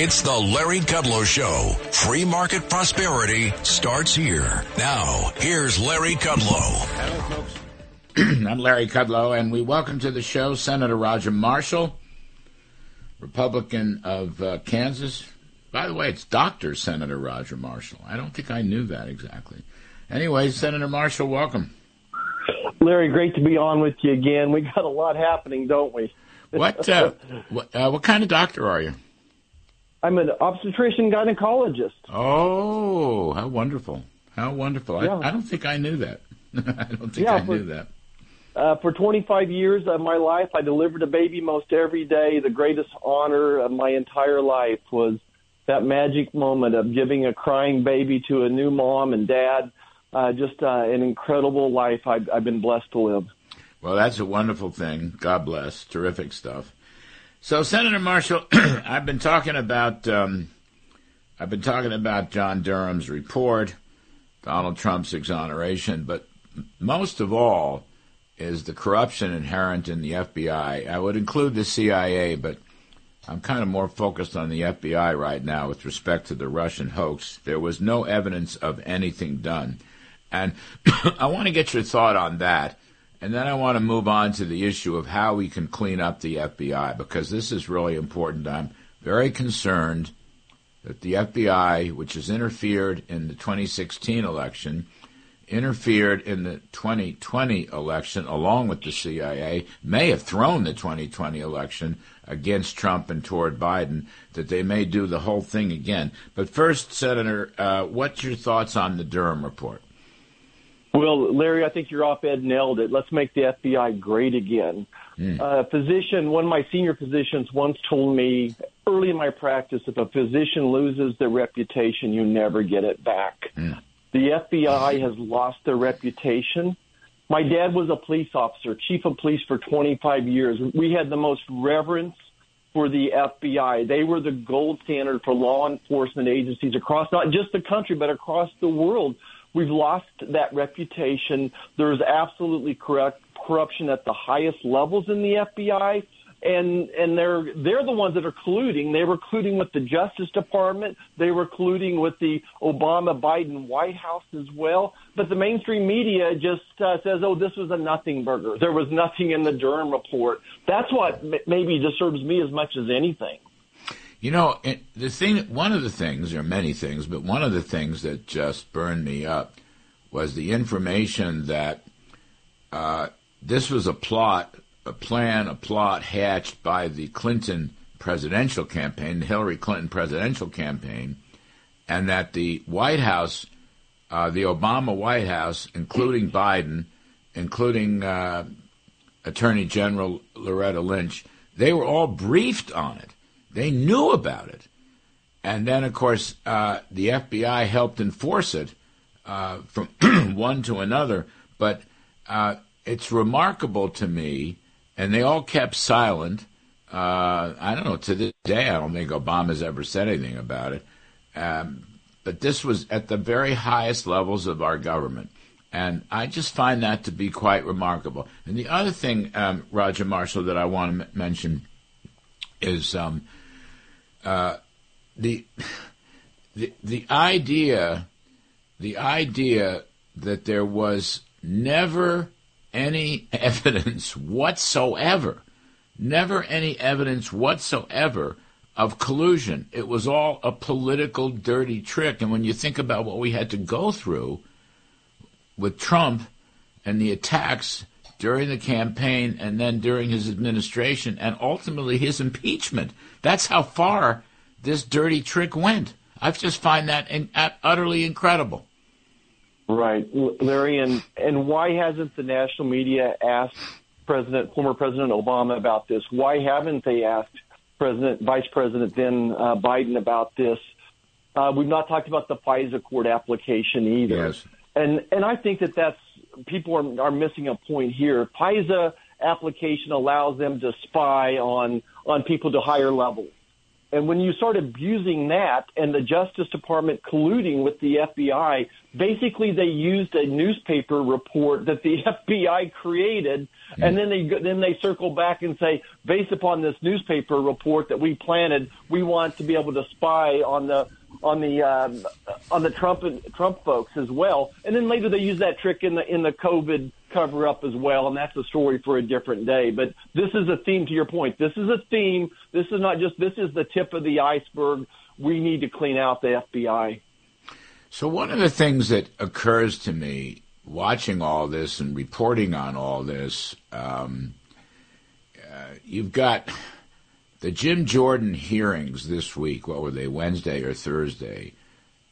It's the Larry Kudlow Show. Free market prosperity starts here. Now, here's Larry Kudlow. Hello, folks. I'm Larry Kudlow, and we welcome to the show Senator Roger Marshall, Republican of uh, Kansas. By the way, it's Dr. Senator Roger Marshall. I don't think I knew that exactly. Anyway, Senator Marshall, welcome. Larry, great to be on with you again. We got a lot happening, don't we? What uh, what, uh, what kind of doctor are you? I'm an obstetrician gynecologist. Oh, how wonderful! How wonderful! Yeah. I, I don't think I knew that. I don't think Yeah, I for- knew that. Uh, for 25 years of my life, I delivered a baby most every day. The greatest honor of my entire life was that magic moment of giving a crying baby to a new mom and dad. Uh, just uh, an incredible life I've, I've been blessed to live. Well, that's a wonderful thing. God bless. Terrific stuff. So, Senator Marshall, I've been talking about um, I've been talking about John Durham's report, Donald Trump's exoneration, but most of all is the corruption inherent in the FBI. I would include the CIA, but I'm kind of more focused on the FBI right now with respect to the Russian hoax. There was no evidence of anything done. And I want to get your thought on that. And then I want to move on to the issue of how we can clean up the FBI because this is really important. I'm very concerned that the FBI, which has interfered in the 2016 election, interfered in the 2020 election along with the CIA, may have thrown the 2020 election against Trump and toward Biden, that they may do the whole thing again. But first, Senator, uh, what's your thoughts on the Durham report? Well, Larry, I think your op-ed nailed it. Let's make the FBI great again. Uh, a physician, one of my senior physicians once told me early in my practice, if a physician loses their reputation, you never get it back. The FBI has lost their reputation. My dad was a police officer, chief of police for 25 years. We had the most reverence for the FBI. They were the gold standard for law enforcement agencies across not just the country, but across the world. We've lost that reputation. There's absolutely correct corruption at the highest levels in the FBI. And and they're they're the ones that are colluding. They were colluding with the Justice Department. They were colluding with the Obama Biden White House as well. But the mainstream media just uh, says, "Oh, this was a nothing burger. There was nothing in the Durham report." That's what m- maybe disturbs me as much as anything. You know, it, the thing, one of the things, or many things, but one of the things that just burned me up was the information that uh, this was a plot, a plan, a plot hatched by the Clinton presidential campaign, the Hillary Clinton presidential campaign, and that the White House, uh, the Obama White House, including Biden, including uh, Attorney General Loretta Lynch, they were all briefed on it. They knew about it. And then, of course, uh, the FBI helped enforce it uh, from one to another. But uh, it's remarkable to me, and they all kept silent. Uh, I don't know, to this day, I don't think Obama's ever said anything about it. Um, but this was at the very highest levels of our government. And I just find that to be quite remarkable. And the other thing, um, Roger Marshall, that I want to m- mention is um, uh, the the the idea the idea that there was never any evidence whatsoever, never any evidence whatsoever of collusion. It was all a political dirty trick. And when you think about what we had to go through with Trump and the attacks during the campaign and then during his administration and ultimately his impeachment, that's how far this dirty trick went. I just find that in, utterly incredible. Right, Larry, and and why hasn't the national media asked President, former President Obama about this? Why haven't they asked President, Vice President then uh, Biden about this. Uh, we've not talked about the FISA court application either. Yes. And and I think that that's people are, are missing a point here. FISA application allows them to spy on on people to higher levels. And when you start abusing that and the Justice Department colluding with the FBI, basically they used a newspaper report that the FBI created, mm. and then they then they circle back and say, based upon this newspaper report that we planted, we want to be able to spy on the on the um, on the Trump Trump folks as well. And then later they use that trick in the in the COVID cover up as well, and that's a story for a different day. But this is a theme to your point. This is a theme. This is not just this is the tip of the iceberg. We need to clean out the FBI. So one of the things that occurs to me watching all this and reporting on all this, um, uh, you've got the Jim Jordan hearings this week. What were they? Wednesday or Thursday?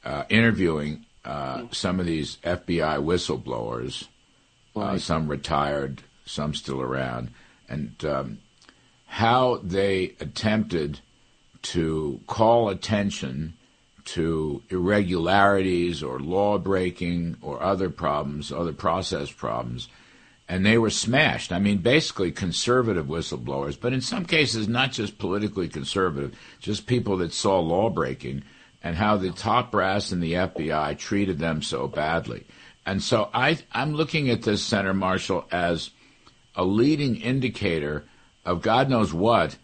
Uh, interviewing uh, some of these FBI whistleblowers uh, some retired, some still around, and um, how they attempted to call attention to irregularities or law breaking or other problems, other process problems, and they were smashed. I mean, basically conservative whistleblowers, but in some cases, not just politically conservative, just people that saw law breaking and how the top brass in the FBI treated them so badly. And so I, I'm looking at this, Senator Marshall, as a leading indicator of God knows what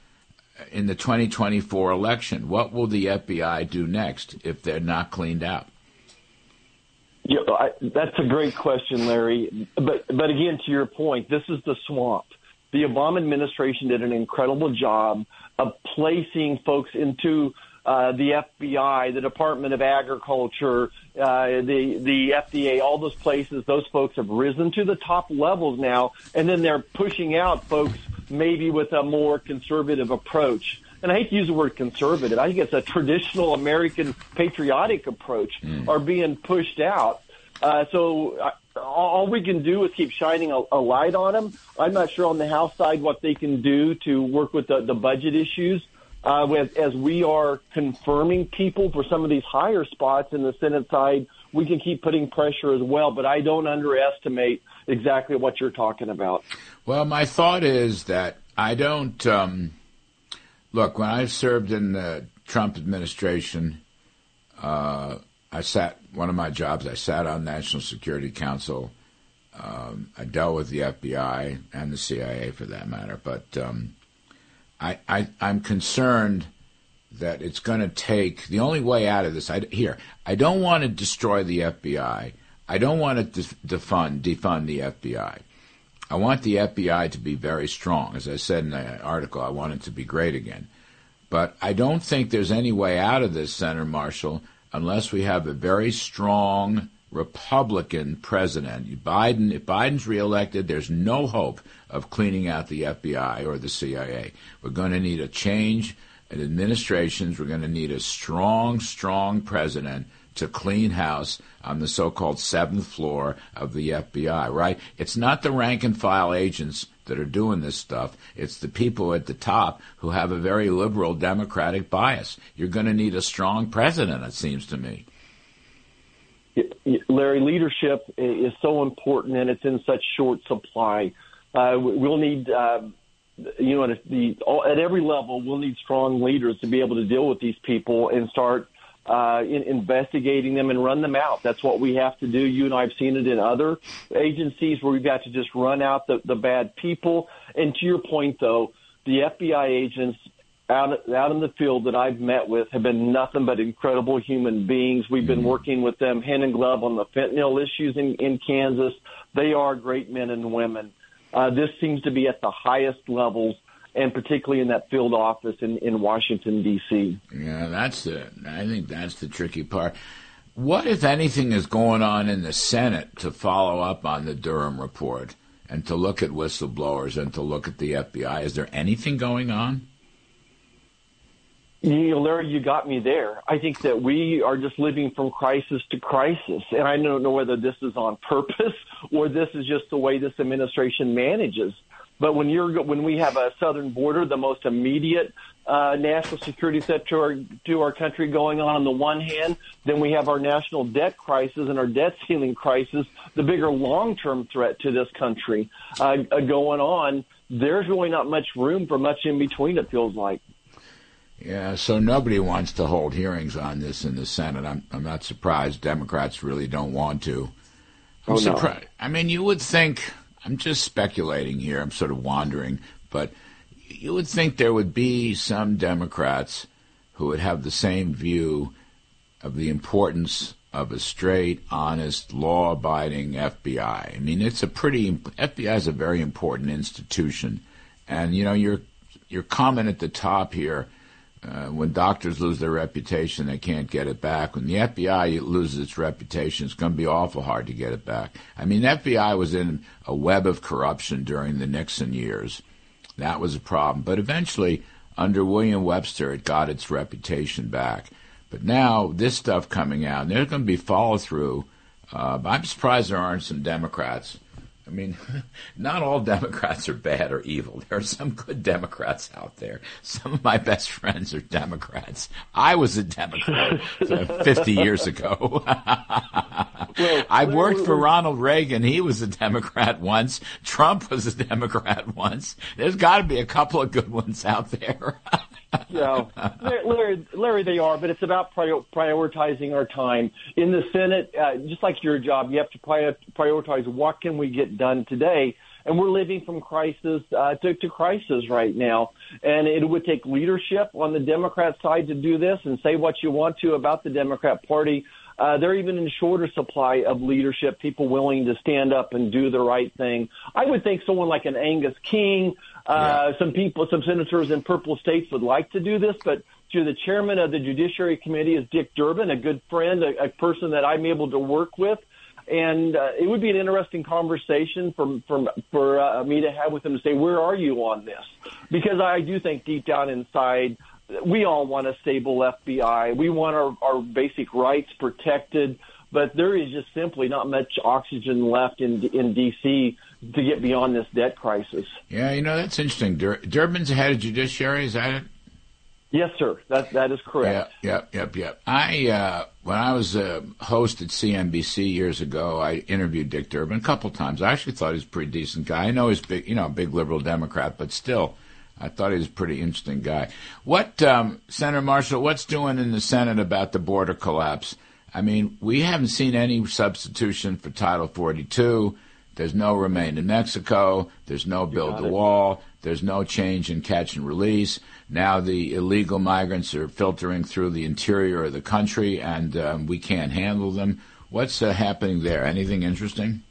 in the 2024 election. What will the FBI do next if they're not cleaned out? Yeah, I, that's a great question, Larry. But but again, to your point, this is the swamp. The Obama administration did an incredible job of placing folks into uh, the FBI, the Department of Agriculture, uh, the the FDA, all those places, those folks have risen to the top levels now, and then they're pushing out folks maybe with a more conservative approach. And I hate to use the word conservative. I think it's a traditional American patriotic approach mm. are being pushed out. Uh, so uh, all we can do is keep shining a, a light on them. I'm not sure on the House side what they can do to work with the, the budget issues uh, with, as we are confirming people for some of these higher spots in the Senate side, we can keep putting pressure as well. But I don't underestimate exactly what you're talking about. Well, my thought is that I don't um, look when I served in the Trump administration. Uh, I sat one of my jobs. I sat on National Security Council. Um, I dealt with the FBI and the CIA for that matter, but um, I, I I'm concerned that it's going to take the only way out of this. I, here, I don't want to destroy the FBI. I don't want to defund defund the FBI. I want the FBI to be very strong. As I said in the article, I want it to be great again. But I don't think there's any way out of this, Senator Marshall, unless we have a very strong Republican president. Biden, if Biden's reelected, there's no hope of cleaning out the FBI or the CIA. We're going to need a change in administrations. We're going to need a strong, strong president to clean house on the so-called seventh floor of the FBI, right? It's not the rank and file agents that are doing this stuff. It's the people at the top who have a very liberal democratic bias. You're going to need a strong president, it seems to me. Larry, leadership is so important and it's in such short supply. Uh, we'll need, uh, you know, at, the, at every level, we'll need strong leaders to be able to deal with these people and start uh, in investigating them and run them out. That's what we have to do. You and I have seen it in other agencies where we've got to just run out the, the bad people. And to your point, though, the FBI agents out out in the field that I've met with have been nothing but incredible human beings. We've been mm-hmm. working with them hand in glove on the fentanyl issues in, in Kansas. They are great men and women. Uh, this seems to be at the highest levels, and particularly in that field office in, in Washington D.C. Yeah, that's the. I think that's the tricky part. What, if anything, is going on in the Senate to follow up on the Durham report and to look at whistleblowers and to look at the FBI? Is there anything going on? You know, Larry, you got me there. I think that we are just living from crisis to crisis. And I don't know whether this is on purpose or this is just the way this administration manages. But when you're when we have a southern border, the most immediate uh, national security threat to our to our country going on on the one hand, then we have our national debt crisis and our debt ceiling crisis, the bigger long term threat to this country uh, going on. There's really not much room for much in between. It feels like. Yeah, so nobody wants to hold hearings on this in the Senate. I'm I'm not surprised. Democrats really don't want to. I'm oh, surprised. No. I mean, you would think. I'm just speculating here. I'm sort of wandering, but you would think there would be some Democrats who would have the same view of the importance of a straight, honest, law-abiding FBI. I mean, it's a pretty FBI is a very important institution, and you know your your comment at the top here uh, when doctors lose their reputation, they can't get it back. When the FBI loses its reputation, it's going to be awful hard to get it back. I mean, FBI was in a web of corruption during the Nixon years. That was a problem. But eventually, under William Webster, it got its reputation back. But now, this stuff coming out, there's going to be follow through. Uh, I'm surprised there aren't some Democrats I mean, not all Democrats are bad or evil. There are some good Democrats out there. Some of my best friends are Democrats. I was a Democrat 50 years ago. well, I worked for Ronald Reagan. He was a Democrat once. Trump was a Democrat once. There's got to be a couple of good ones out there. Yeah, Larry, Larry, they are, but it's about prior, prioritizing our time in the Senate. Uh, just like your job, you have to prior, prioritize what can we get done today. And we're living from crisis uh, to, to crisis right now. And it would take leadership on the Democrat side to do this and say what you want to about the Democrat Party. Uh, they're even in shorter supply of leadership, people willing to stand up and do the right thing. I would think someone like an Angus King, uh, yeah. some people, some senators in purple states would like to do this, but to the chairman of the Judiciary Committee is Dick Durbin, a good friend, a, a person that I'm able to work with. And uh, it would be an interesting conversation for for for uh, me to have with him to say, where are you on this? Because I do think deep down inside, we all want a stable FBI. We want our, our basic rights protected but there is just simply not much oxygen left in in D.C. to get beyond this debt crisis. Yeah, you know that's interesting. Dur- Durbin's head of judiciary. Is that it? Yes, sir. That that is correct. Yep, yep, yep, yep. I uh, when I was a host at CNBC years ago, I interviewed Dick Durbin a couple times. I actually thought he was a pretty decent guy. I know he's big, you know, a big liberal Democrat, but still, I thought he was a pretty interesting guy. What um, Senator Marshall? What's doing in the Senate about the border collapse? I mean, we haven't seen any substitution for Title 42. There's no remain in Mexico. There's no build the wall. There's no change in catch and release. Now the illegal migrants are filtering through the interior of the country, and um, we can't handle them. What's uh, happening there? Anything interesting?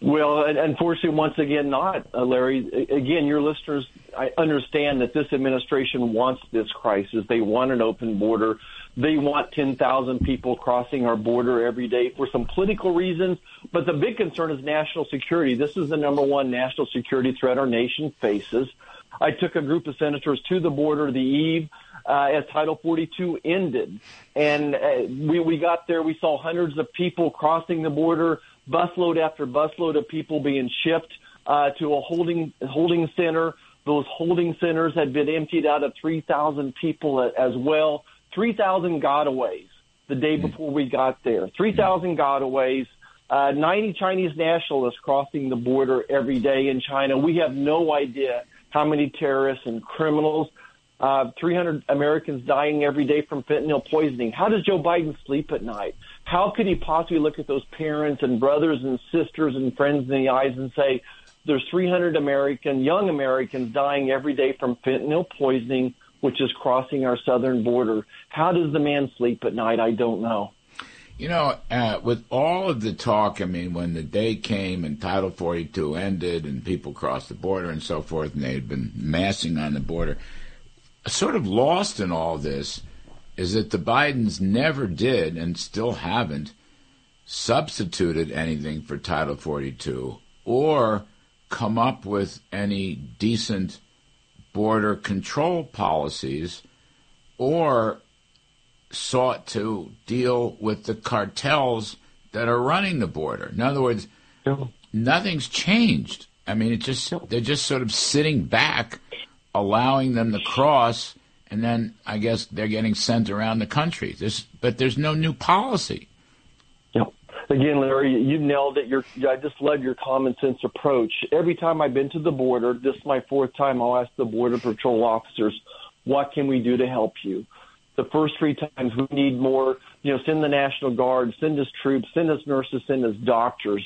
Well, unfortunately, once again, not uh, Larry. Again, your listeners, I understand that this administration wants this crisis. They want an open border. They want 10,000 people crossing our border every day for some political reasons. But the big concern is national security. This is the number one national security threat our nation faces. I took a group of senators to the border the eve uh, as Title 42 ended. And uh, we, we got there, we saw hundreds of people crossing the border, busload after busload of people being shipped uh, to a holding, holding center. Those holding centers had been emptied out of 3,000 people as well. 3,000 gotaways the day hmm. before we got there. 3,000 gotaways, uh, 90 Chinese nationalists crossing the border every day in China. We have no idea how many terrorists and criminals. Uh, 300 Americans dying every day from fentanyl poisoning. How does Joe Biden sleep at night? How could he possibly look at those parents and brothers and sisters and friends in the eyes and say, there's 300 American, young Americans dying every day from fentanyl poisoning which is crossing our southern border. How does the man sleep at night? I don't know. You know, uh, with all of the talk, I mean, when the day came and Title 42 ended and people crossed the border and so forth, and they had been massing on the border, sort of lost in all this is that the Bidens never did and still haven't substituted anything for Title 42 or come up with any decent border control policies or sought to deal with the cartels that are running the border. In other words, nothing's changed. I mean, it just they're just sort of sitting back, allowing them to cross, and then I guess they're getting sent around the country. This, but there's no new policy. Again, Larry, you nailed it. Your, I just love your common sense approach. Every time I've been to the border, this is my fourth time, I'll ask the border patrol officers, "What can we do to help you?" The first three times, we need more. You know, send the National Guard, send us troops, send us nurses, send us doctors.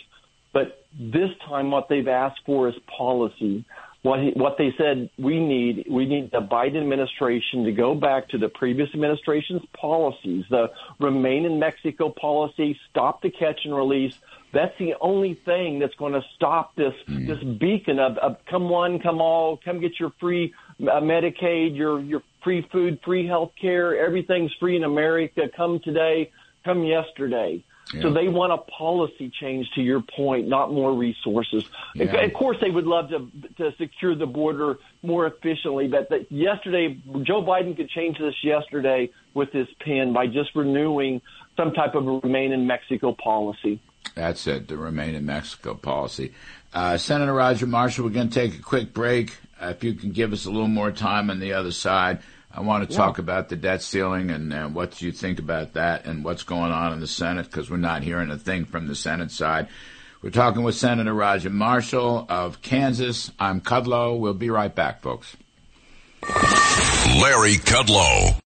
But this time, what they've asked for is policy. What he, what they said we need we need the Biden administration to go back to the previous administration's policies, the remain in Mexico policy, stop the catch and release. That's the only thing that's going to stop this mm. this beacon of, of come one, come all, come get your free uh, Medicaid, your your free food, free health care, everything's free in America. Come today, come yesterday. Yeah. So they want a policy change, to your point, not more resources. Yeah. Of course, they would love to to secure the border more efficiently, but yesterday Joe Biden could change this yesterday with his pen by just renewing some type of remain in Mexico policy. That's it, the remain in Mexico policy. Uh, Senator Roger Marshall, we're going to take a quick break. Uh, if you can give us a little more time on the other side. I want to talk about the debt ceiling and uh, what you think about that and what's going on in the Senate because we're not hearing a thing from the Senate side. We're talking with Senator Roger Marshall of Kansas. I'm Kudlow. We'll be right back, folks. Larry Kudlow.